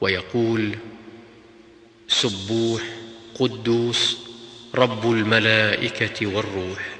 ويقول سبوح قدوس رب الملائكة والروح.